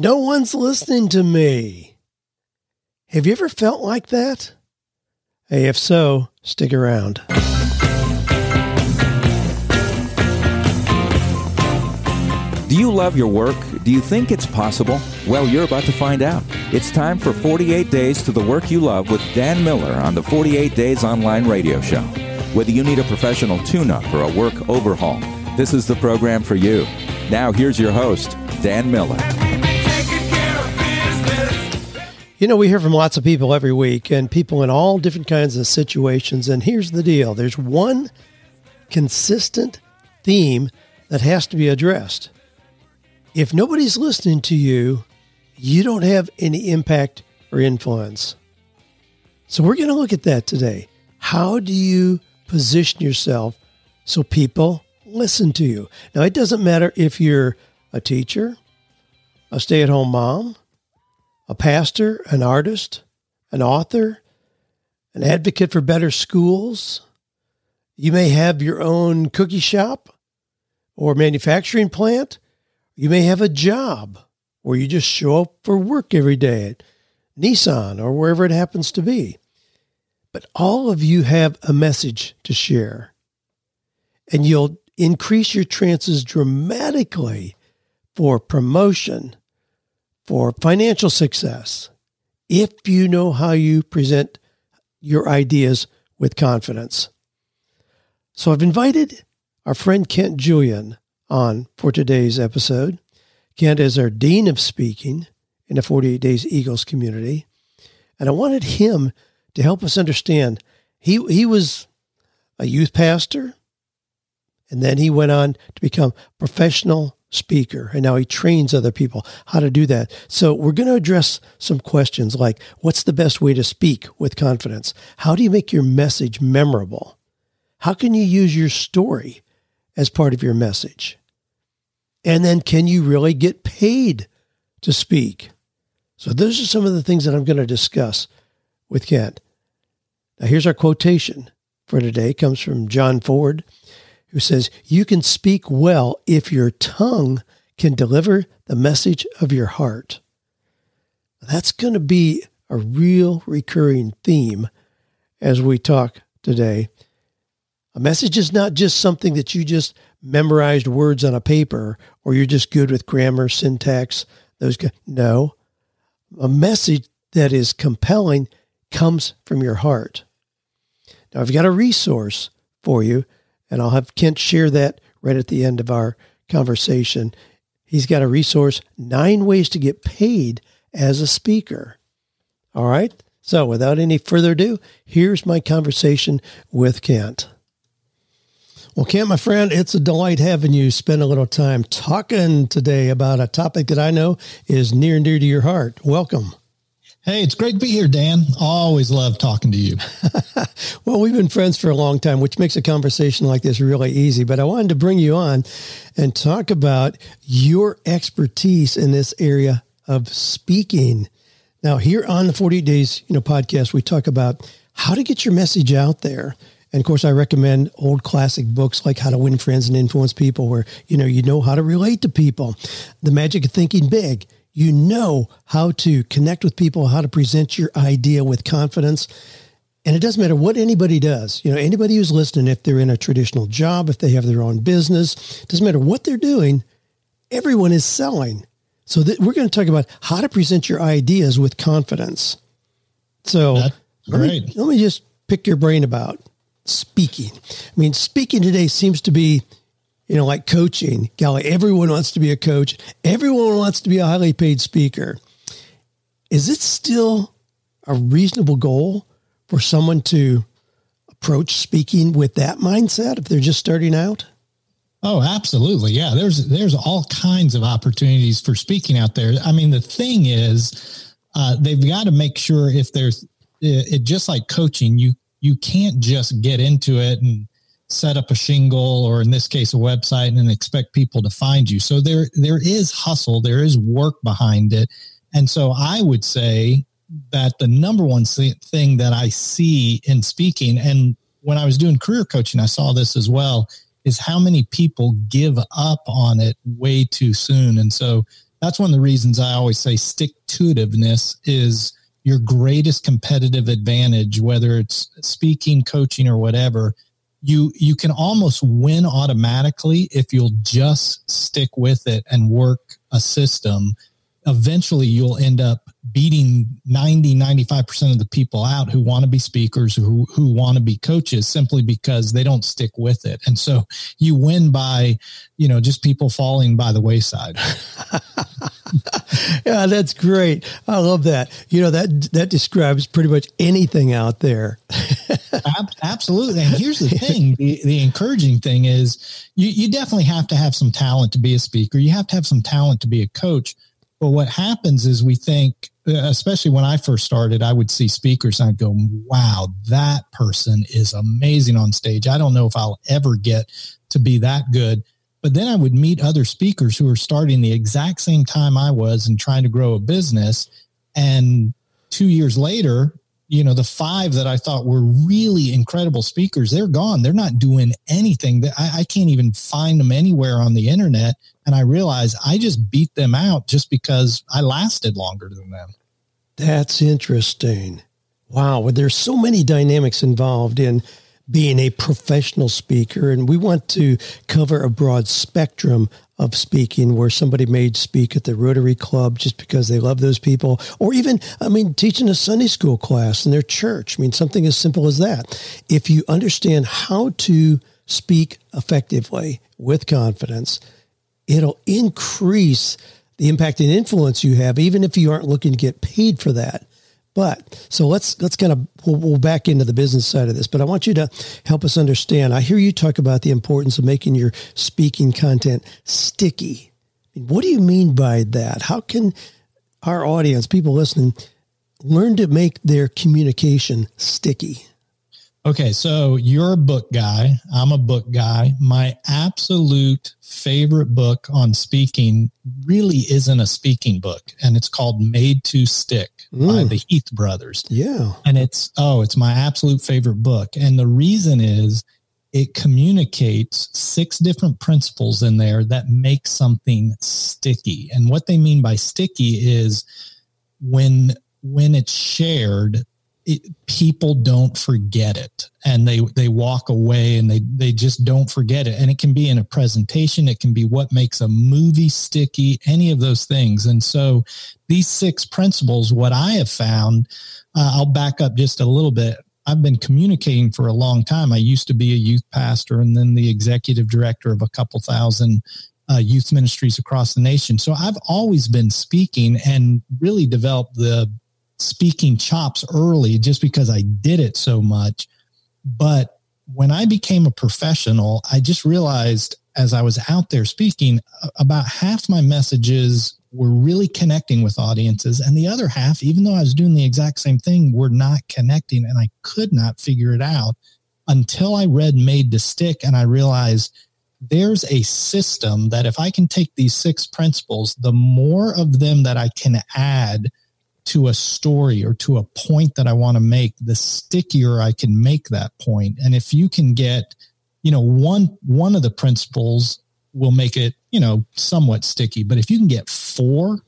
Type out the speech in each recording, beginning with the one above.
No one's listening to me. Have you ever felt like that? Hey, if so, stick around. Do you love your work? Do you think it's possible? Well, you're about to find out. It's time for 48 Days to the Work You Love with Dan Miller on the 48 Days Online Radio Show. Whether you need a professional tune up or a work overhaul, this is the program for you. Now, here's your host, Dan Miller. You know, we hear from lots of people every week and people in all different kinds of situations. And here's the deal there's one consistent theme that has to be addressed if nobody's listening to you, you don't have any impact or influence. So we're going to look at that today. How do you position yourself so people listen to you? Now, it doesn't matter if you're a teacher, a stay at home mom, a pastor, an artist, an author, an advocate for better schools. You may have your own cookie shop or manufacturing plant. You may have a job where you just show up for work every day at Nissan or wherever it happens to be. But all of you have a message to share. And you'll increase your chances dramatically for promotion, for financial success, if you know how you present your ideas with confidence. So I've invited our friend Kent Julian on for today's episode. Kent is our Dean of Speaking in the 48 Days Eagles community. And I wanted him to help us understand. He, he was a youth pastor, and then he went on to become professional speaker and now he trains other people how to do that so we're going to address some questions like what's the best way to speak with confidence how do you make your message memorable how can you use your story as part of your message? And then can you really get paid to speak? So those are some of the things that I'm going to discuss with Kent. Now here's our quotation for today. It comes from John Ford, who says, You can speak well if your tongue can deliver the message of your heart. That's going to be a real recurring theme as we talk today a message is not just something that you just memorized words on a paper or you're just good with grammar, syntax, those no. A message that is compelling comes from your heart. Now I've got a resource for you and I'll have Kent share that right at the end of our conversation. He's got a resource, nine ways to get paid as a speaker. All right. So without any further ado, here's my conversation with Kent. Well, Kent, my friend, it's a delight having you spend a little time talking today about a topic that I know is near and dear to your heart. Welcome. Hey, it's great to be here, Dan. Always love talking to you. well, we've been friends for a long time, which makes a conversation like this really easy. But I wanted to bring you on and talk about your expertise in this area of speaking. Now, here on the 48 Days, you know, podcast, we talk about how to get your message out there. And of course, I recommend old classic books like How to Win Friends and Influence People, where you know you know how to relate to people. The magic of thinking big. You know how to connect with people, how to present your idea with confidence. And it doesn't matter what anybody does. You know, anybody who's listening, if they're in a traditional job, if they have their own business, doesn't matter what they're doing, everyone is selling. So that we're going to talk about how to present your ideas with confidence. So let me, let me just pick your brain about speaking. I mean, speaking today seems to be, you know, like coaching. Golly, everyone wants to be a coach. Everyone wants to be a highly paid speaker. Is it still a reasonable goal for someone to approach speaking with that mindset if they're just starting out? Oh, absolutely. Yeah, there's there's all kinds of opportunities for speaking out there. I mean, the thing is, uh, they've got to make sure if there's it, it just like coaching, you you can't just get into it and set up a shingle or in this case a website and expect people to find you. So there there is hustle, there is work behind it. And so I would say that the number one thing that I see in speaking and when I was doing career coaching I saw this as well is how many people give up on it way too soon. And so that's one of the reasons I always say stick to itiveness is your greatest competitive advantage, whether it's speaking, coaching, or whatever. You you can almost win automatically if you'll just stick with it and work a system. Eventually you'll end up beating 90 95% of the people out who want to be speakers who who want to be coaches simply because they don't stick with it. And so you win by you know just people falling by the wayside. Yeah that's great. I love that. You know that that describes pretty much anything out there absolutely and here's the thing the, the encouraging thing is you, you definitely have to have some talent to be a speaker you have to have some talent to be a coach but what happens is we think, uh, especially when I first started, I would see speakers and I'd go, wow, that person is amazing on stage. I don't know if I'll ever get to be that good. But then I would meet other speakers who were starting the exact same time I was and trying to grow a business. And two years later, you know, the five that I thought were really incredible speakers, they're gone. They're not doing anything. I, I can't even find them anywhere on the internet. And I realized I just beat them out just because I lasted longer than them. That's interesting. Wow. Well, there's so many dynamics involved in being a professional speaker, and we want to cover a broad spectrum of speaking where somebody may speak at the Rotary Club just because they love those people, or even, I mean, teaching a Sunday school class in their church. I mean, something as simple as that. If you understand how to speak effectively with confidence, it'll increase the impact and influence you have, even if you aren't looking to get paid for that. But so let's let's kind of we'll, we'll, back into the business side of this. But I want you to help us understand. I hear you talk about the importance of making your speaking content sticky. I mean, what do you mean by that? How can our audience, people listening, learn to make their communication sticky? Okay, so you're a book guy. I'm a book guy. My absolute favorite book on speaking really isn't a speaking book, and it's called Made to Stick mm. by the Heath brothers. Yeah. And it's, oh, it's my absolute favorite book. And the reason is it communicates six different principles in there that make something sticky. And what they mean by sticky is when when it's shared it, people don't forget it. And they they walk away and they they just don't forget it. And it can be in a presentation. It can be what makes a movie sticky any of those things. And so these six principles what i have found uh, i'll back up just a little bit. I've been communicating for a long time. I used to be a youth pastor and then the executive director of a couple thousand uh, youth ministries across the nation. So I've always been speaking and really developed the speaking chops early just because I did it so much. But when I became a professional, I just realized as I was out there speaking, about half my messages were really connecting with audiences. And the other half, even though I was doing the exact same thing, were not connecting. And I could not figure it out until I read Made to Stick and I realized there's a system that if I can take these six principles, the more of them that I can add to a story or to a point that I want to make, the stickier I can make that point. And if you can get, you know, one one of the principles will make it, you know, somewhat sticky. But if you can get four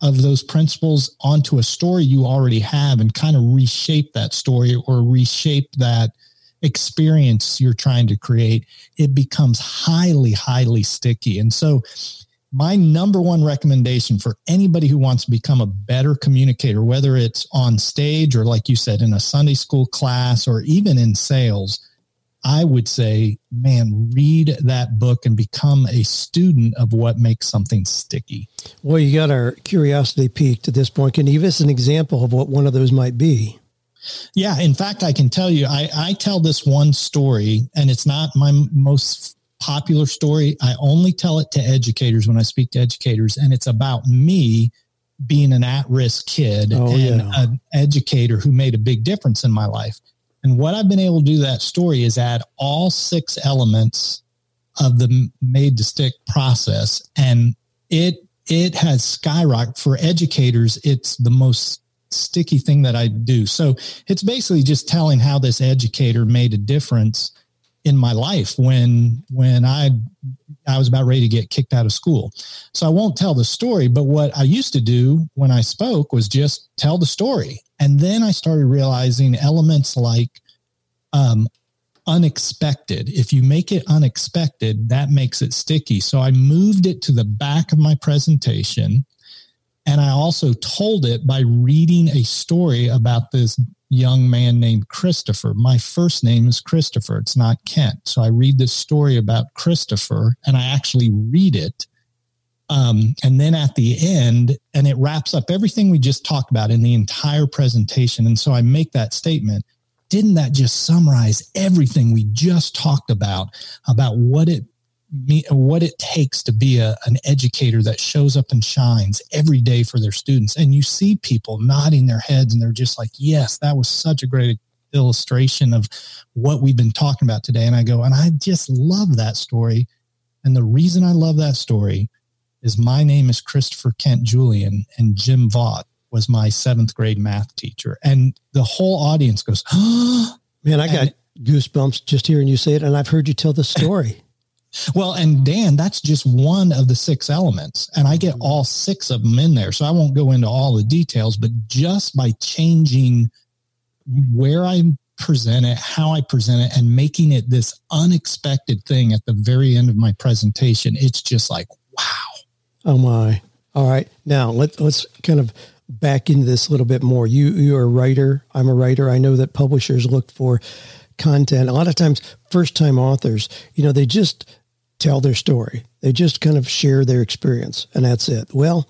of those principles onto a story you already have and kind of reshape that story or reshape that experience you're trying to create, it becomes highly, highly sticky. And so my number one recommendation for anybody who wants to become a better communicator, whether it's on stage or, like you said, in a Sunday school class or even in sales, I would say, man, read that book and become a student of what makes something sticky. Well, you got our curiosity piqued at this point. Can you give us an example of what one of those might be? Yeah, in fact, I can tell you, I, I tell this one story, and it's not my most popular story. I only tell it to educators when I speak to educators, and it's about me being an at risk kid oh, and yeah. an educator who made a big difference in my life. And what I've been able to do that story is add all six elements of the made to stick process. And it, it has skyrocketed for educators. It's the most sticky thing that I do. So it's basically just telling how this educator made a difference in my life when when I I was about ready to get kicked out of school. So I won't tell the story, but what I used to do when I spoke was just tell the story. And then I started realizing elements like um, unexpected. If you make it unexpected, that makes it sticky. So I moved it to the back of my presentation. And I also told it by reading a story about this young man named Christopher. My first name is Christopher. It's not Kent. So I read this story about Christopher and I actually read it. Um, and then at the end, and it wraps up everything we just talked about in the entire presentation. And so I make that statement. Didn't that just summarize everything we just talked about, about what it me, what it takes to be a, an educator that shows up and shines every day for their students. And you see people nodding their heads and they're just like, yes, that was such a great illustration of what we've been talking about today. And I go, and I just love that story. And the reason I love that story is my name is Christopher Kent Julian and Jim Vaught was my seventh grade math teacher. And the whole audience goes, oh, man, I got and, goosebumps just hearing you say it. And I've heard you tell the story. Well, and Dan, that's just one of the six elements. And I get mm-hmm. all six of them in there. So I won't go into all the details, but just by changing where I present it, how I present it, and making it this unexpected thing at the very end of my presentation, it's just like, wow. Oh my. All right. Now let's let's kind of back into this a little bit more. You, you're a writer. I'm a writer. I know that publishers look for content. A lot of times, first time authors, you know, they just tell their story. They just kind of share their experience and that's it. Well,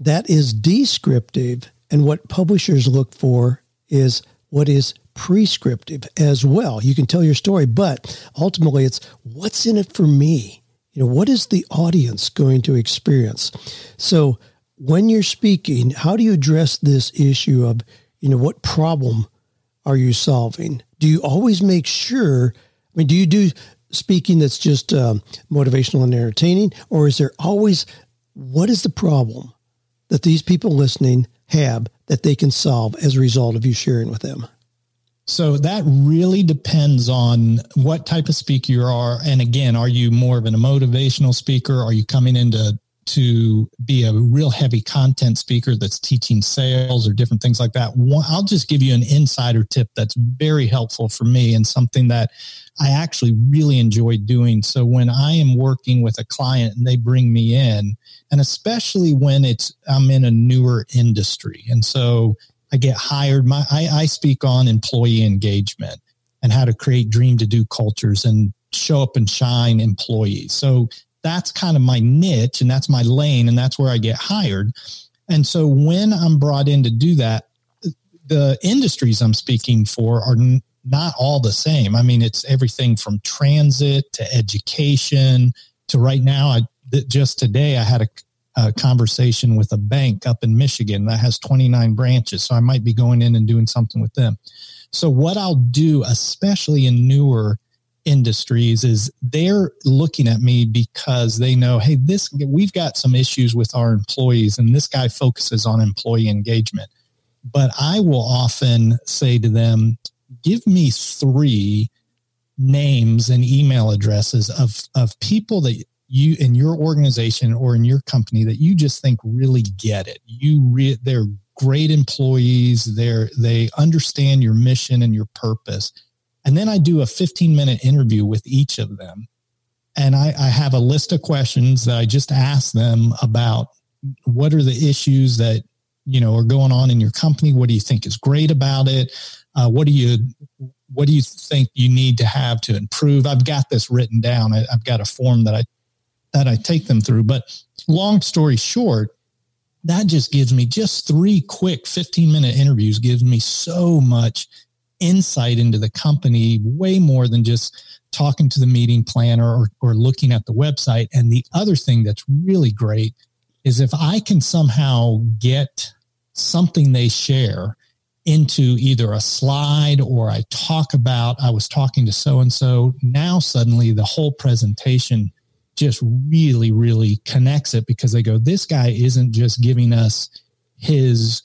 that is descriptive. And what publishers look for is what is prescriptive as well. You can tell your story, but ultimately it's what's in it for me? You know, what is the audience going to experience? So when you're speaking, how do you address this issue of, you know, what problem are you solving? Do you always make sure? I mean, do you do speaking that's just uh, motivational and entertaining, or is there always what is the problem that these people listening have that they can solve as a result of you sharing with them? So that really depends on what type of speaker you are. And again, are you more of a motivational speaker? Are you coming into to be a real heavy content speaker that's teaching sales or different things like that, I'll just give you an insider tip that's very helpful for me and something that I actually really enjoy doing. So when I am working with a client and they bring me in, and especially when it's I'm in a newer industry, and so I get hired. My I, I speak on employee engagement and how to create dream to do cultures and show up and shine employees. So that's kind of my niche and that's my lane and that's where I get hired. And so when I'm brought in to do that, the industries I'm speaking for are n- not all the same. I mean, it's everything from transit to education to right now. I just today I had a, a conversation with a bank up in Michigan that has 29 branches, so I might be going in and doing something with them. So what I'll do, especially in newer industries is they're looking at me because they know hey this we've got some issues with our employees and this guy focuses on employee engagement. But i will often say to them give me three names and email addresses of of people that you in your organization or in your company that you just think really get it. You re, they're great employees. They're they understand your mission and your purpose and then I do a 15 minute interview with each of them. And I, I have a list of questions that I just ask them about what are the issues that you know are going on in your company? What do you think is great about it? Uh, what do you what do you think you need to have to improve? I've got this written down. I, i've got a form that i that i take them through. But long story short that just gives me just three quick 15 minute interviews gives me so much insight into the company way more than just talking to the meeting planner or, or looking at the website. And the other thing that's really great is if I can somehow get something they share into either a slide or I talk about, I was talking to so and so. Now, suddenly, the whole presentation just really, really connects it because they go, This guy isn't just giving us his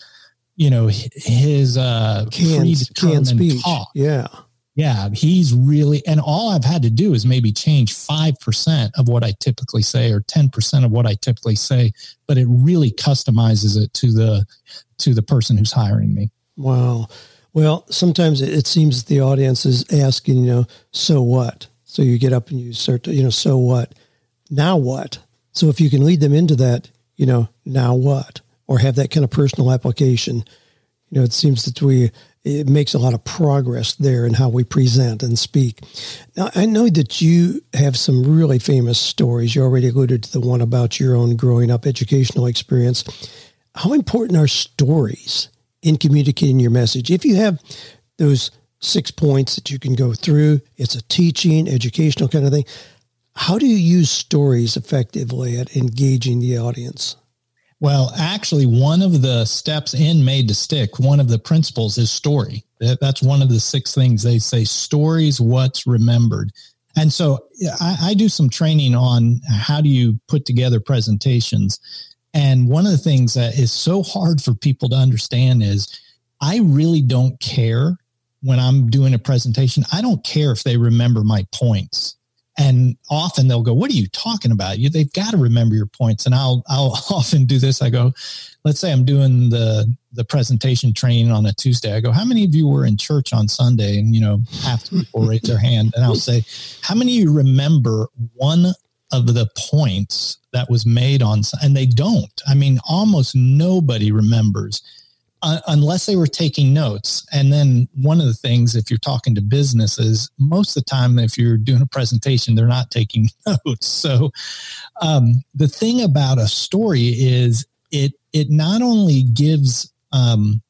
you know his uh canned, canned speech talk. yeah Yeah, he's really, and all I've had to do is maybe change 5% of what I typically say or 10% of what I typically say, but it really customizes it to the, to the person who's hiring me. Wow. Well, sometimes it seems the audience is asking, you know, so what? So you get up and you start to, you know, so what? Now what? So if you can lead them into that, you know, now what? Or have that kind of personal application, you know, it seems that we it makes a lot of progress there in how we present and speak. Now, I know that you have some really famous stories. You already alluded to the one about your own growing up educational experience. How important are stories in communicating your message? If you have those six points that you can go through, it's a teaching, educational kind of thing. How do you use stories effectively at engaging the audience? Well, actually, one of the steps in Made to Stick, one of the principles is story. That's one of the six things they say stories, what's remembered. And so I, I do some training on how do you put together presentations. And one of the things that is so hard for people to understand is I really don't care when I'm doing a presentation. I don't care if they remember my points and often they'll go what are you talking about? You they've got to remember your points. And i'll i'll often do this. I go let's say i'm doing the the presentation training on a tuesday. I go how many of you were in church on sunday? And you know half the people raise their hand. And i'll say how many of you remember one of the points that was made on and they don't. I mean almost nobody remembers uh, unless they were taking notes. And then one of the things, if you're talking to businesses, most of the time, if you're doing a presentation, they're not taking notes. So um, the thing about a story is it it not only gives um,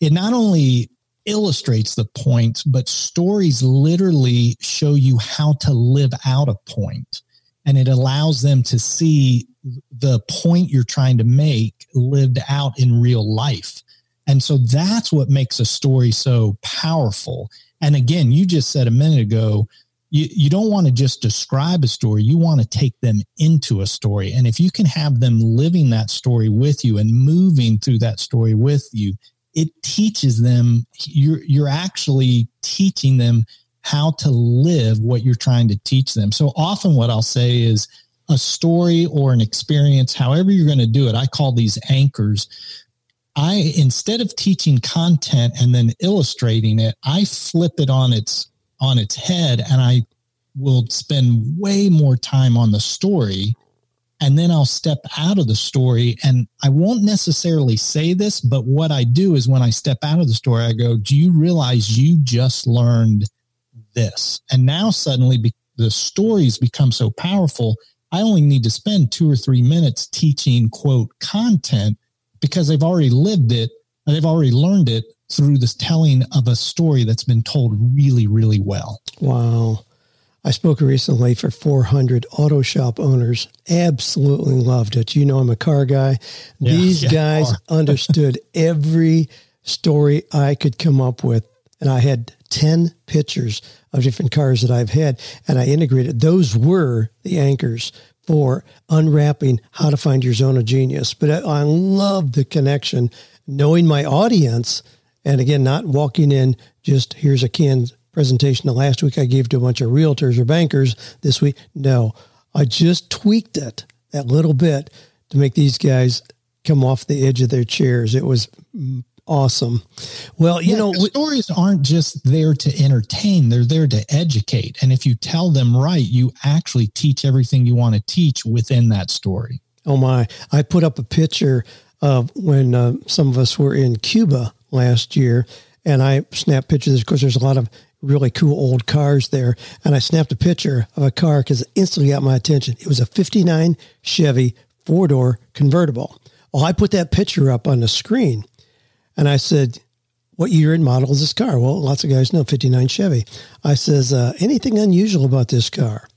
it not only illustrates the point, but stories literally show you how to live out a point, and it allows them to see the point you're trying to make lived out in real life. And so that's what makes a story so powerful. And again, you just said a minute ago, you, you don't want to just describe a story. You want to take them into a story. And if you can have them living that story with you and moving through that story with you, it teaches them, you're, you're actually teaching them how to live what you're trying to teach them. So often what I'll say is a story or an experience, however you're going to do it, I call these anchors I instead of teaching content and then illustrating it, I flip it on its on its head and I will spend way more time on the story and then I'll step out of the story and I won't necessarily say this, but what I do is when I step out of the story, I go, Do you realize you just learned this? And now suddenly be- the stories become so powerful. I only need to spend two or three minutes teaching, quote, content because they've already lived it and they've already learned it through this telling of a story that's been told really, really well. Wow. I spoke recently for 400 auto shop owners. Absolutely loved it. You know, I'm a car guy. Yeah, These yeah, guys understood every story I could come up with. And I had 10 pictures of different cars that I've had, and I integrated. Those were the anchors for unwrapping how to find your zone of genius. But I, I love the connection, knowing my audience, and again, not walking in just here's a canned presentation. The last week I gave to a bunch of realtors or bankers. This week, no, I just tweaked it that little bit to make these guys come off the edge of their chairs. It was awesome. Well, you yeah, know, stories aren't just there to entertain, they're there to educate. And if you tell them right, you actually teach everything you want to teach within that story. Oh, my. I put up a picture of when uh, some of us were in Cuba last year, and I snapped pictures because there's a lot of really cool old cars there. And I snapped a picture of a car because it instantly got my attention. It was a 59 Chevy four door convertible. Well, I put that picture up on the screen and I said, what year and model is this car? Well, lots of guys know 59 Chevy. I says, uh, anything unusual about this car?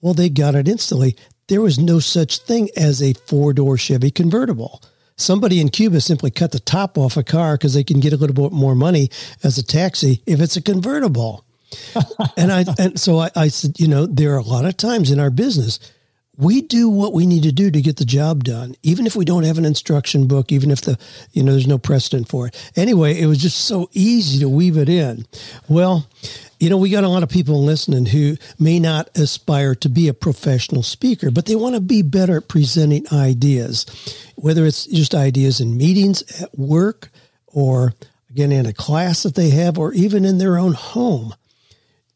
Well, they got it instantly. There was no such thing as a four door Chevy convertible. Somebody in Cuba simply cut the top off a car because they can get a little bit more money as a taxi if it's a convertible. and I and so I, I said, you know, there are a lot of times in our business we do what we need to do to get the job done, even if we don't have an instruction book, even if the, you know, there's no precedent for it. Anyway, it was just so easy to weave it in. Well, you know, we got a lot of people listening who may not aspire to be a professional speaker, but they want to be better at presenting ideas, whether it's just ideas in meetings at work or again in a class that they have or even in their own home.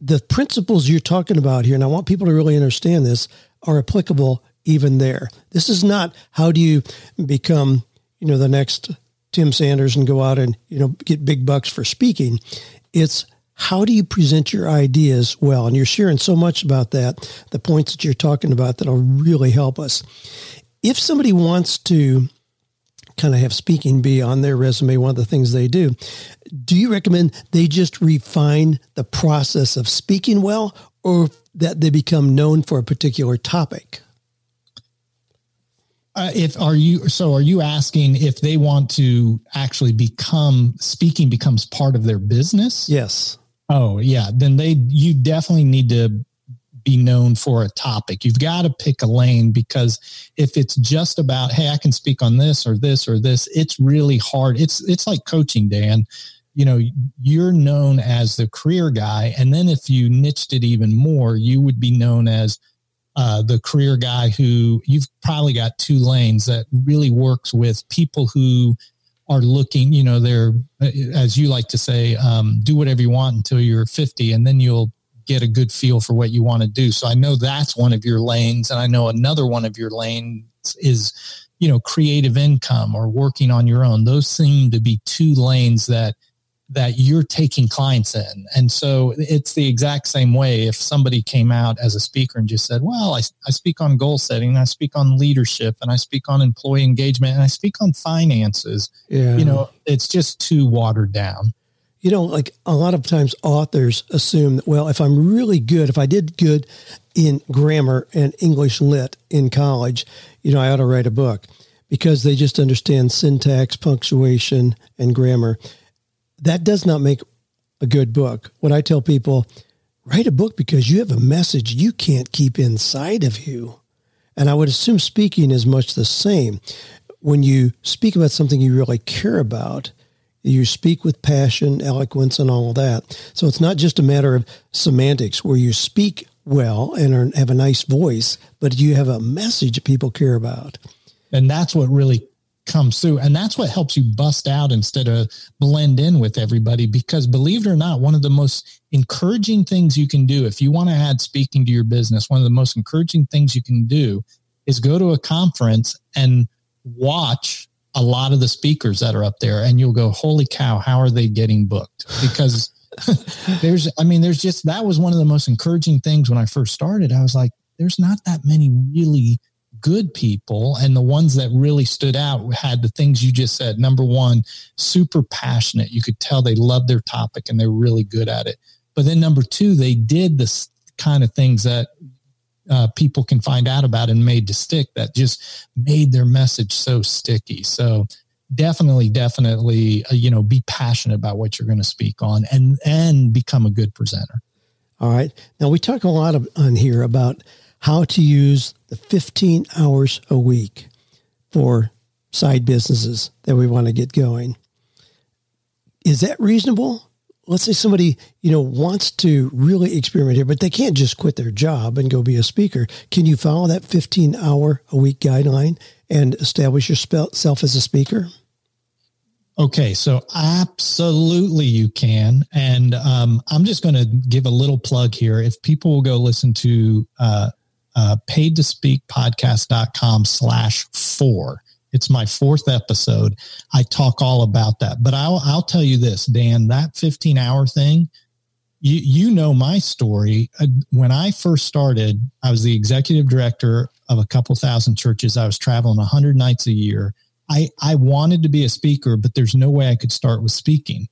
The principles you're talking about here, and I want people to really understand this, are applicable even there. This is not how do you become, you know, the next Tim Sanders and go out and, you know, get big bucks for speaking. It's how do you present your ideas well? And you're sharing so much about that, the points that you're talking about that'll really help us. If somebody wants to kind of have speaking be on their resume, one of the things they do, do you recommend they just refine the process of speaking well or that they become known for a particular topic? Uh, if are you so are you asking if they want to actually become speaking becomes part of their business yes Oh yeah, then they you definitely need to be known for a topic. You've got to pick a lane because if it's just about hey, I can speak on this or this or this, it's really hard. It's it's like coaching, Dan. You know, you're known as the career guy, and then if you niched it even more, you would be known as uh, the career guy who you've probably got two lanes that really works with people who are looking, you know, they're, as you like to say, um, do whatever you want until you're 50 and then you'll get a good feel for what you want to do. So I know that's one of your lanes. And I know another one of your lanes is, you know, creative income or working on your own. Those seem to be two lanes that that you're taking clients in. And so it's the exact same way if somebody came out as a speaker and just said, well, I, I speak on goal setting, I speak on leadership, and I speak on employee engagement, and I speak on finances. Yeah. You know, it's just too watered down. You know, like a lot of times authors assume that, well, if I'm really good, if I did good in grammar and English lit in college, you know, I ought to write a book because they just understand syntax, punctuation, and grammar that does not make a good book. What I tell people, write a book because you have a message you can't keep inside of you. And I would assume speaking is much the same. When you speak about something you really care about, you speak with passion, eloquence, and all of that. So it's not just a matter of semantics where you speak well and have a nice voice, but you have a message people care about. And that's what really comes through. And that's what helps you bust out instead of blend in with everybody. Because believe it or not, one of the most encouraging things you can do if you want to add speaking to your business, one of the most encouraging things you can do is go to a conference and watch a lot of the speakers that are up there and you'll go, holy cow, how are they getting booked? Because there's, I mean, there's just, that was one of the most encouraging things when I first started. I was like, there's not that many really good people and the ones that really stood out had the things you just said. Number one, super passionate. You could tell they loved their topic and they're really good at it. But then number two, they did the kind of things that uh, people can find out about and made to stick that just made their message so sticky. So definitely, definitely, uh, you know, be passionate about what you're going to speak on and and become a good presenter. All right. Now we talk a lot of, on here about how to use the 15 hours a week for side businesses that we want to get going. Is that reasonable? Let's say somebody, you know, wants to really experiment here, but they can't just quit their job and go be a speaker. Can you follow that 15 hour a week guideline and establish yourself as a speaker? Okay, so absolutely you can. And um, I'm just going to give a little plug here. If people will go listen to uh, uh, paid to speak podcast.com slash four. It's my fourth episode. I talk all about that, but I'll, I'll tell you this, Dan, that 15 hour thing, you, you know my story. Uh, when I first started, I was the executive director of a couple thousand churches. I was traveling 100 nights a year. I, I wanted to be a speaker, but there's no way I could start with speaking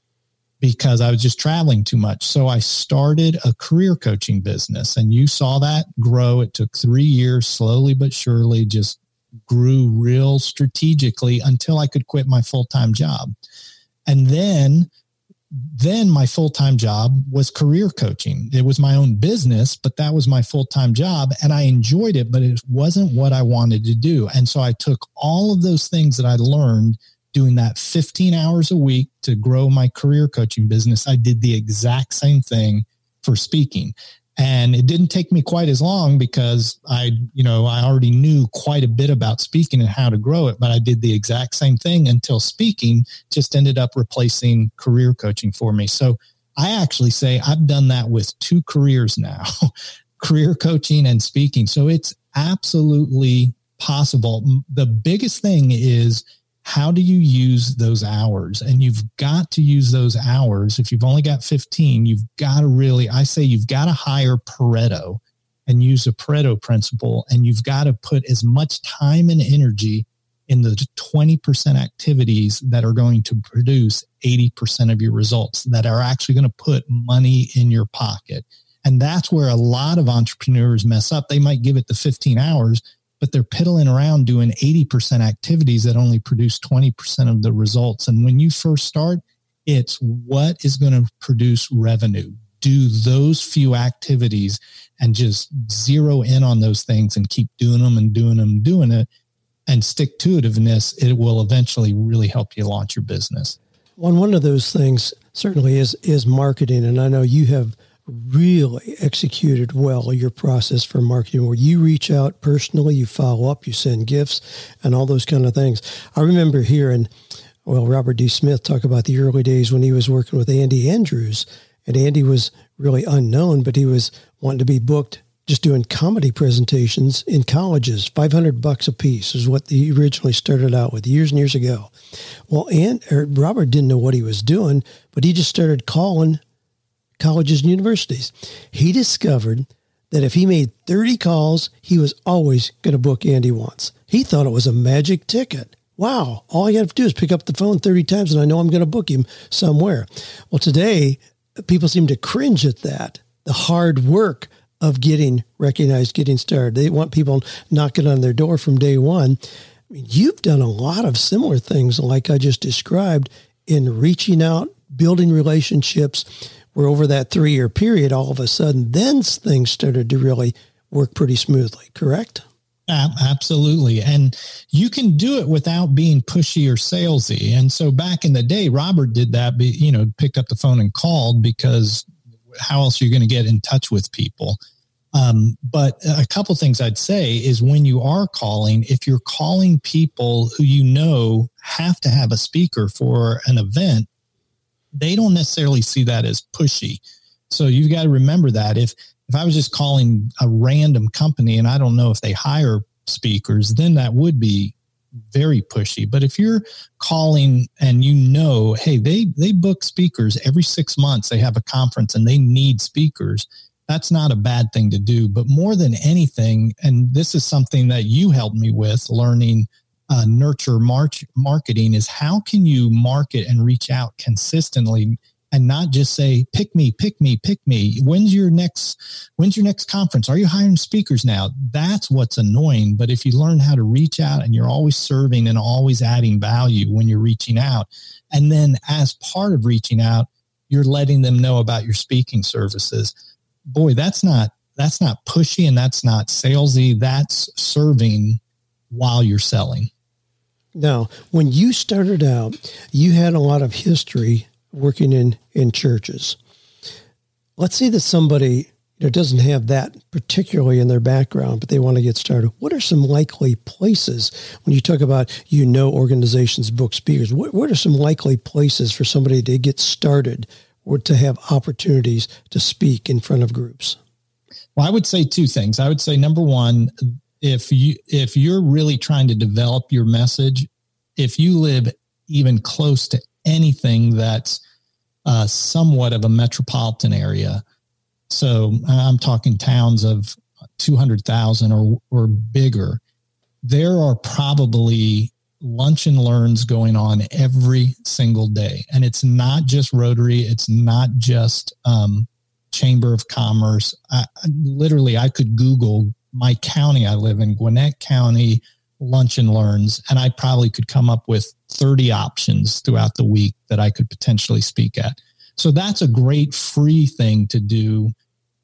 because I was just traveling too much. So I started a career coaching business and you saw that grow. It took three years, slowly but surely, just grew real strategically until I could quit my full time job. And then then my full-time job was career coaching. It was my own business, but that was my full-time job and I enjoyed it, but it wasn't what I wanted to do. And so I took all of those things that I learned doing that 15 hours a week to grow my career coaching business. I did the exact same thing for speaking. And it didn't take me quite as long because I, you know, I already knew quite a bit about speaking and how to grow it, but I did the exact same thing until speaking just ended up replacing career coaching for me. So I actually say I've done that with two careers now, career coaching and speaking. So it's absolutely possible. The biggest thing is how do you use those hours? And you've got to use those hours. If you've only got 15, you've got to really, I say you've got to hire Pareto and use a Pareto principle. And you've got to put as much time and energy in the 20% activities that are going to produce 80% of your results, that are actually going to put money in your pocket. And that's where a lot of entrepreneurs mess up. They might give it the 15 hours, but they're piddling around doing 80% activities that only produce 20% of the results. And when you first start, it's what is going to produce revenue. Do those few activities and just zero in on those things and keep doing them and doing them, doing it and stick to itiveness. It will eventually really help you launch your business. One, one of those things certainly is, is marketing. And I know you have really executed well your process for marketing where you reach out personally, you follow up, you send gifts and all those kind of things. I remember hearing, well, Robert D. Smith talk about the early days when he was working with Andy Andrews and Andy was really unknown, but he was wanting to be booked just doing comedy presentations in colleges, 500 bucks a piece is what he originally started out with years and years ago. Well, and Robert didn't know what he was doing, but he just started calling colleges and universities. He discovered that if he made 30 calls, he was always going to book Andy once. He thought it was a magic ticket. Wow, all I have to do is pick up the phone 30 times and I know I'm going to book him somewhere. Well, today, people seem to cringe at that, the hard work of getting recognized, getting started. They want people knocking on their door from day one. I mean, you've done a lot of similar things like I just described in reaching out, building relationships, where over that three year period, all of a sudden, then things started to really work pretty smoothly, correct? Absolutely. And you can do it without being pushy or salesy. And so back in the day, Robert did that, you know, picked up the phone and called because how else are you going to get in touch with people? Um, but a couple things I'd say is when you are calling, if you're calling people who you know have to have a speaker for an event, they don't necessarily see that as pushy. So you've got to remember that if if I was just calling a random company and I don't know if they hire speakers, then that would be very pushy. But if you're calling and you know, hey, they they book speakers every 6 months, they have a conference and they need speakers, that's not a bad thing to do, but more than anything and this is something that you helped me with learning uh, nurture march marketing is how can you market and reach out consistently and not just say pick me pick me pick me. When's your next when's your next conference? Are you hiring speakers now? That's what's annoying but if you learn how to reach out and you're always serving and always adding value when you're reaching out and then as part of reaching out you're letting them know about your speaking services boy that's not that's not pushy and that's not salesy. That's serving while you're selling now, when you started out, you had a lot of history working in, in churches. Let's say that somebody you know, doesn't have that particularly in their background, but they want to get started. What are some likely places when you talk about, you know, organizations book speakers? What, what are some likely places for somebody to get started or to have opportunities to speak in front of groups? Well, I would say two things. I would say number one, if you if you're really trying to develop your message, if you live even close to anything that's uh, somewhat of a metropolitan area, so I'm talking towns of two hundred thousand or or bigger, there are probably lunch and learns going on every single day, and it's not just Rotary, it's not just um, Chamber of Commerce. I, literally, I could Google my county I live in, Gwinnett County Lunch and Learns, and I probably could come up with 30 options throughout the week that I could potentially speak at. So that's a great free thing to do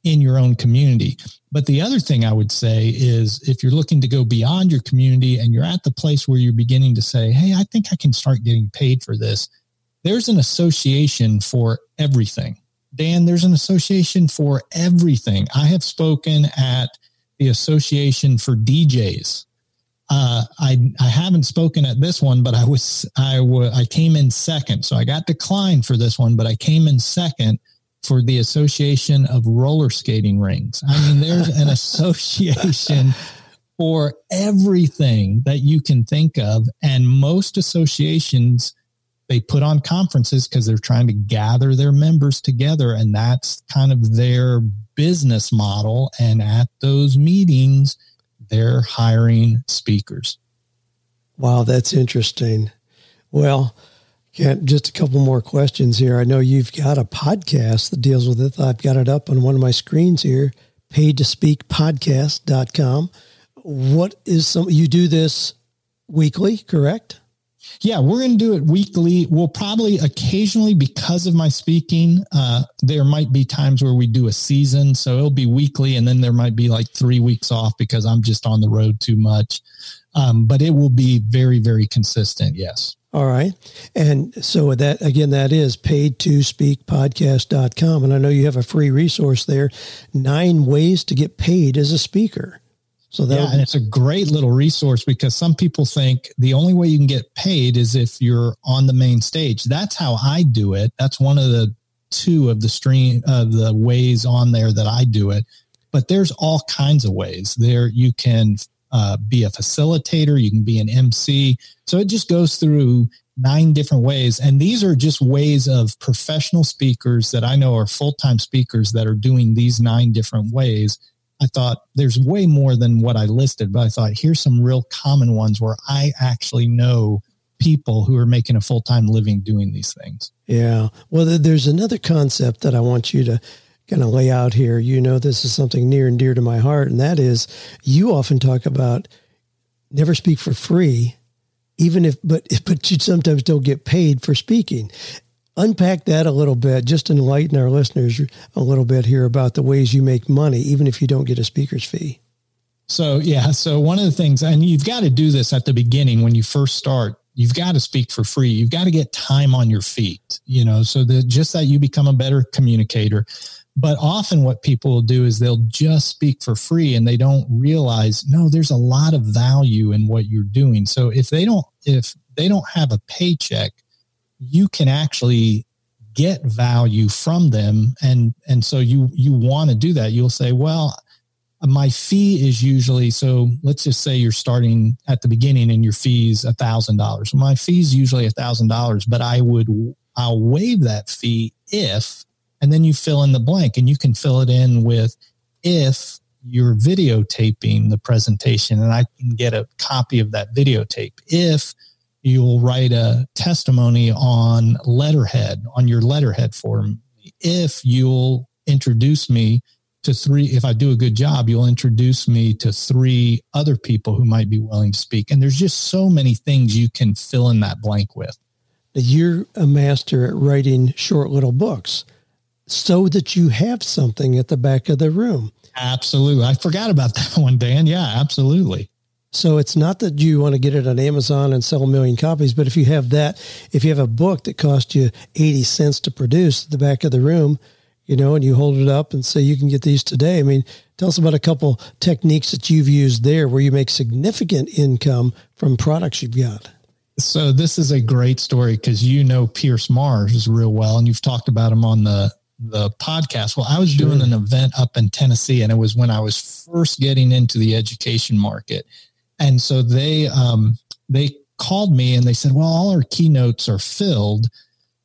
in your own community. But the other thing I would say is if you're looking to go beyond your community and you're at the place where you're beginning to say, Hey, I think I can start getting paid for this. There's an association for everything. Dan, there's an association for everything. I have spoken at the Association for DJs. Uh, I I haven't spoken at this one, but I was I was I came in second, so I got declined for this one, but I came in second for the Association of Roller Skating Rinks. I mean, there's an association for everything that you can think of, and most associations they put on conferences because they're trying to gather their members together and that's kind of their business model. And at those meetings they're hiring speakers. Wow that's interesting. Well just a couple more questions here. I know you've got a podcast that deals with it. I've got it up on one of my screens here paid to speak podcast.com what is some you do this weekly correct yeah, we're going to do it weekly. We'll probably occasionally, because of my speaking, uh, there might be times where we do a season. So it'll be weekly, and then there might be like three weeks off because I'm just on the road too much. Um, but it will be very, very consistent. Yes. All right. And so that again, that is paid to speak podcast.com. And I know you have a free resource there, nine ways to get paid as a speaker. So that yeah, and it's a great little resource because some people think the only way you can get paid is if you're on the main stage. That's how I do it. That's one of the two of the stream of the ways on there that I do it. But there's all kinds of ways. There you can uh, be a facilitator, you can be an MC. So it just goes through nine different ways. And these are just ways of professional speakers that I know are full time speakers that are doing these nine different ways I thought there's way more than what I listed, but I thought here's some real common ones where I actually know people who are making a full time living doing these things. Yeah. Well, there's another concept that I want you to kind of lay out here. You know, this is something near and dear to my heart, and that is you often talk about never speak for free even if but but you sometimes don't get paid for speaking unpack that a little bit, just enlighten our listeners a little bit here about the ways you make money, even if you don't get a speaker's fee. So, yeah. So, one of the things, and you've got to do this at the beginning when you first start, you've got to speak for free. You've got to get time on your feet, you know, so that just that you become a better communicator. But often, what people will do is they'll just speak for free and they don't realize, no, there's a lot of value in what you're doing. So, if they don't, if they don't have a paycheck, you can actually get value from them. And and so you you want to do that. You'll say well my fee is usually so let's just say you're starting at the beginning and your fees a thousand dollars. My fee is usually a thousand dollars but i would i'll waive that fee if and then you fill in the blank and you can fill it in with if you're videotaping the presentation. And i can get a copy of that videotape. If you'll write a testimony on letterhead on your letterhead form. If you'll introduce me to three if i do a good job you'll introduce me to three other people who might be willing to speak. And there's just so many things you can fill in that blank with. You're a master at writing short little books so that you have something at the back of the room. Absolutely. I forgot about that one dan. Yeah absolutely so it's not that you want to get it on Amazon and sell a million copies, but if you have that, if you have a book that cost you 80 cents to produce at the back of the room, you know, and you hold it up and say you can get these today. I mean, tell us about a couple techniques that you've used there where you make significant income from products you've got. So this is a great story because you know Pierce Mars real well, and you've talked about him on the the podcast. Well, I was sure. doing an event up in Tennessee, and it was when I was first getting into the education market and so they um, they called me and they said, "Well, all our keynotes are filled,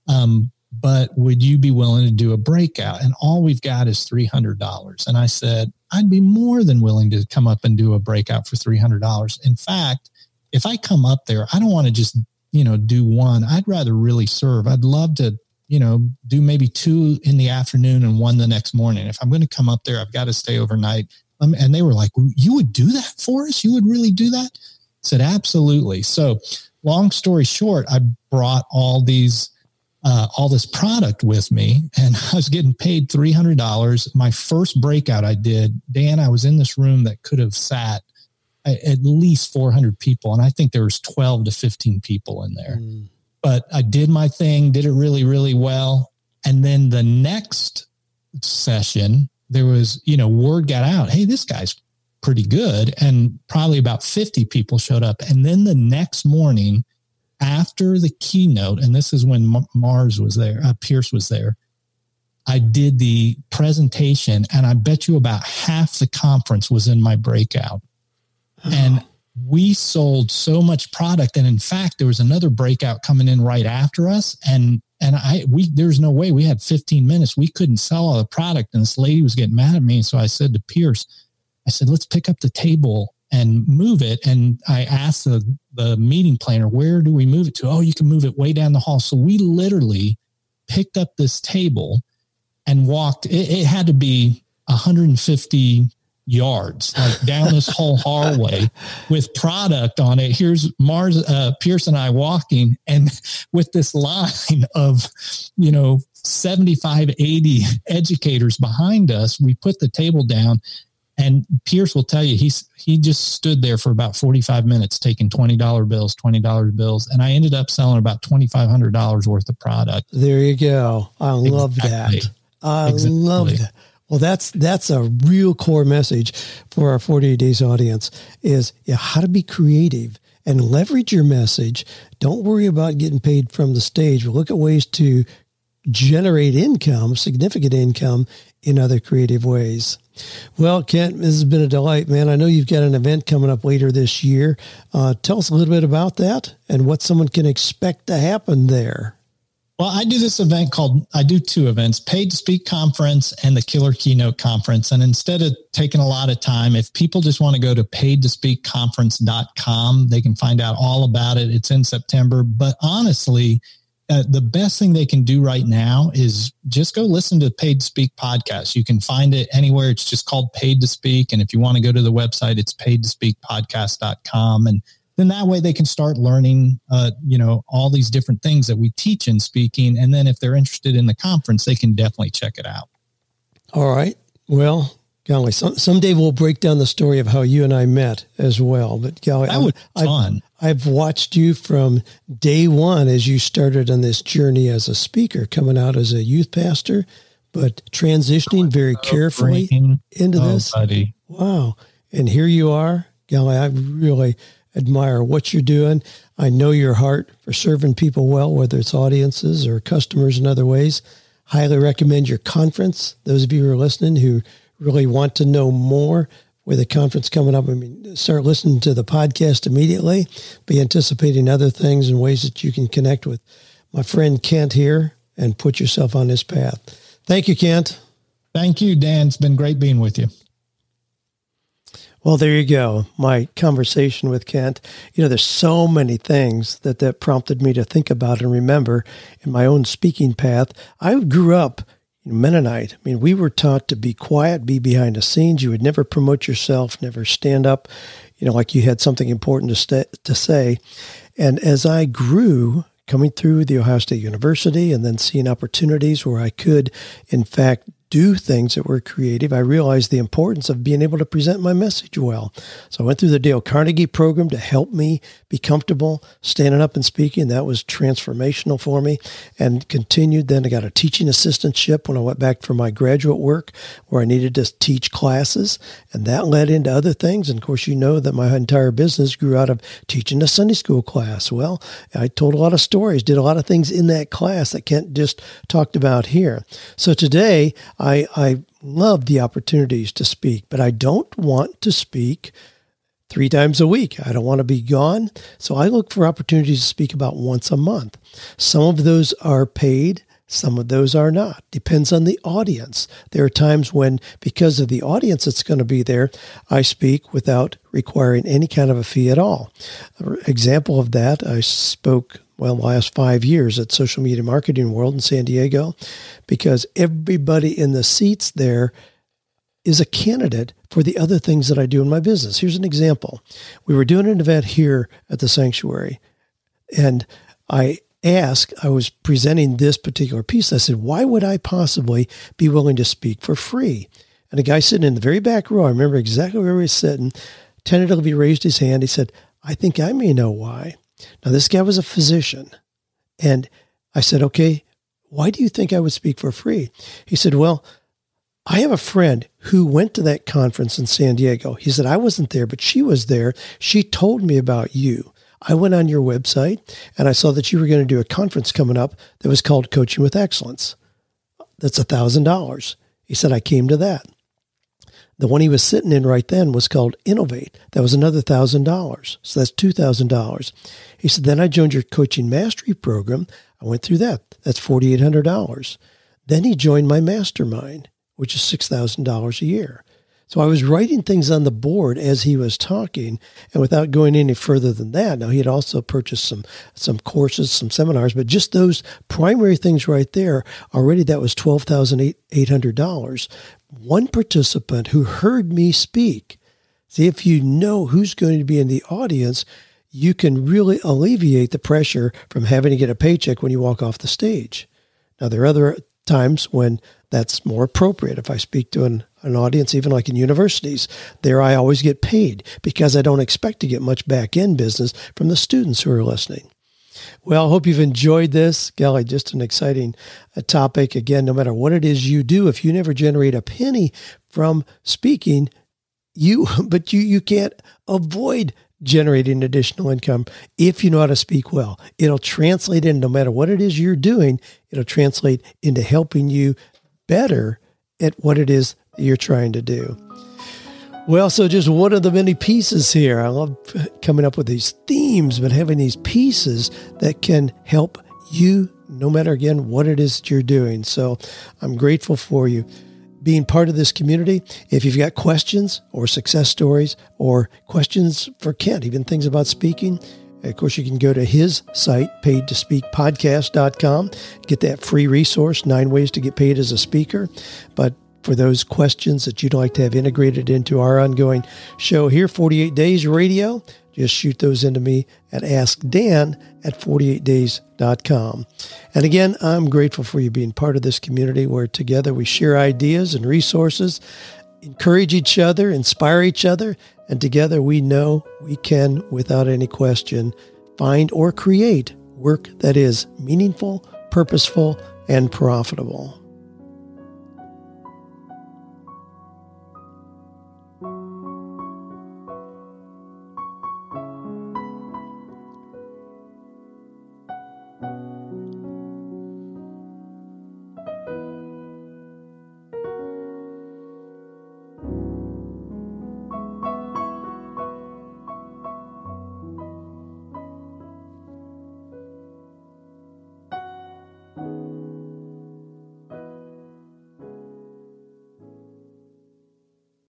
um, but would you be willing to do a breakout?" And all we've got is three hundred dollars. And I said, "I'd be more than willing to come up and do a breakout for three hundred dollars. In fact, if I come up there, I don't want to just you know do one. I'd rather really serve. I'd love to." You know, do maybe two in the afternoon and one the next morning. If I'm going to come up there, I've got to stay overnight um, and they were like, you would do that for us? You would really do that? I said, absolutely. So long story short, I brought all these uh, all this product with me and I was getting paid $300. My first breakout I did, Dan, I was in this room that could have sat at least 400 people. And I think there was 12 to 15 people in there, mm. but I did my thing, did it really, really well. And then the next session, there was, you know, word got out. Hey, this guy's pretty good. And probably about 50 people showed up. And then the next morning, after the keynote, and this is when Mars was there, uh, Pierce was there, I did the presentation, and I bet you about half the conference was in my breakout. And we sold so much product. And in fact, there was another breakout coming in right after us. And and I we there's no way we had 15 minutes. We couldn't sell all the product. And this lady was getting mad at me. So I said to Pierce, I said, let's pick up the table and move it. And I asked the, the meeting planner, where do we move it to? Oh, you can move it way down the hall. So we literally picked up this table and walked. It, it had to be 150 yards, like down this whole hallway with product on it. Here's Mars, uh, Pierce and I walking, and with this line of, you know, 75, 80 educators behind us, we put the table down and Pierce will tell you he's he just stood there for about 45 minutes taking $20 bills, $20 bills. And I ended up selling about $2,500 worth of product. There you go. I love exactly. that. I exactly. love that. Well, that's that's a real core message for our 48 days audience is yeah, how to be creative and leverage your message. Don't worry about getting paid from the stage, look at ways to generate income, significant income in other creative ways. Well, Kent, this has been a delight, man. I know you've got an event coming up later this year. Uh, tell us a little bit about that and what someone can expect to happen there. Well, I do this event called, I do two events, Paid to Speak Conference and the Killer Keynote Conference. And instead of taking a lot of time, if people just want to go to paidtospeakconference.com, they can find out all about it. It's in September. But honestly, uh, the best thing they can do right now is just go listen to Paid to Speak podcast. You can find it anywhere. It's just called Paid to Speak. And if you want to go to the website, it's paidtospeakpodcast.com. And then that way they can start learning, uh, you know, all these different things that we teach in speaking. And then if they're interested in the conference, they can definitely check it out. All right. Well, golly, some, someday we'll break down the story of how you and I met as well. But golly, that would be fun. I've watched you from day one as you started on this journey as a speaker, coming out as a youth pastor, but transitioning very carefully into oh, this. Buddy. Wow. And here you are. Golly, I really admire what you're doing. I know your heart for serving people well, whether it's audiences or customers in other ways. Highly recommend your conference. Those of you who are listening who really want to know more with the conference coming up, I mean, start listening to the podcast immediately. Be anticipating other things and ways that you can connect with my friend Kent here and put yourself on this path. Thank you, Kent. Thank you, Dan. It's been great being with you. Well, there you go. My conversation with Kent. You know, there's so many things that that prompted me to think about and remember in my own speaking path. I grew up Mennonite. I mean, we were taught to be quiet, be behind the scenes. You would never promote yourself, never stand up, you know, like you had something important to, st- to say. And as I grew, coming through the Ohio State University and then seeing opportunities where I could, in fact, do things that were creative, I realized the importance of being able to present my message well. So I went through the Dale Carnegie program to help me be comfortable standing up and speaking. That was transformational for me and continued. Then I got a teaching assistantship when I went back for my graduate work where I needed to teach classes. And that led into other things. And of course, you know that my entire business grew out of teaching a Sunday school class. Well, I told a lot of stories, did a lot of things in that class that Kent just talked about here. So today, I, I love the opportunities to speak, but I don't want to speak three times a week. I don't want to be gone. So I look for opportunities to speak about once a month. Some of those are paid. Some of those are not. Depends on the audience. There are times when, because of the audience that's going to be there, I speak without requiring any kind of a fee at all. Example of that, I spoke well, last five years at Social Media Marketing World in San Diego, because everybody in the seats there is a candidate for the other things that I do in my business. Here's an example. We were doing an event here at the sanctuary, and I asked, I was presenting this particular piece. I said, why would I possibly be willing to speak for free? And a guy sitting in the very back row, I remember exactly where he was sitting, tentatively raised his hand. He said, I think I may know why. Now, this guy was a physician. And I said, okay, why do you think I would speak for free? He said, well, I have a friend who went to that conference in San Diego. He said, I wasn't there, but she was there. She told me about you. I went on your website and I saw that you were going to do a conference coming up that was called Coaching with Excellence. That's a thousand dollars. He said, I came to that. The one he was sitting in right then was called Innovate. That was another thousand dollars. So that's two thousand dollars. He said, then I joined your coaching mastery program. I went through that. That's forty eight hundred dollars. Then he joined my mastermind, which is six thousand dollars a year. So I was writing things on the board as he was talking, and without going any further than that. Now he had also purchased some some courses, some seminars, but just those primary things right there already that was twelve thousand eight hundred dollars. One participant who heard me speak. See, if you know who's going to be in the audience, you can really alleviate the pressure from having to get a paycheck when you walk off the stage. Now there are other times when that's more appropriate. If I speak to an, an audience, even like in universities, there I always get paid because I don't expect to get much back end business from the students who are listening. Well, I hope you've enjoyed this. Golly, just an exciting uh, topic. Again, no matter what it is you do, if you never generate a penny from speaking, you, but you, you can't avoid generating additional income if you know how to speak well. It'll translate in no matter what it is you're doing, it'll translate into helping you better at what it is you're trying to do. Well, so just one of the many pieces here. I love coming up with these themes, but having these pieces that can help you no matter again what it is that you're doing. So I'm grateful for you being part of this community. If you've got questions or success stories or questions for Kent, even things about speaking, of course, you can go to his site, paidtospeakpodcast.com, get that free resource, nine ways to get paid as a speaker. But for those questions that you'd like to have integrated into our ongoing show here, 48 Days Radio, just shoot those into me at askdan at 48days.com. And again, I'm grateful for you being part of this community where together we share ideas and resources, encourage each other, inspire each other, and together we know we can, without any question, find or create work that is meaningful, purposeful, and profitable.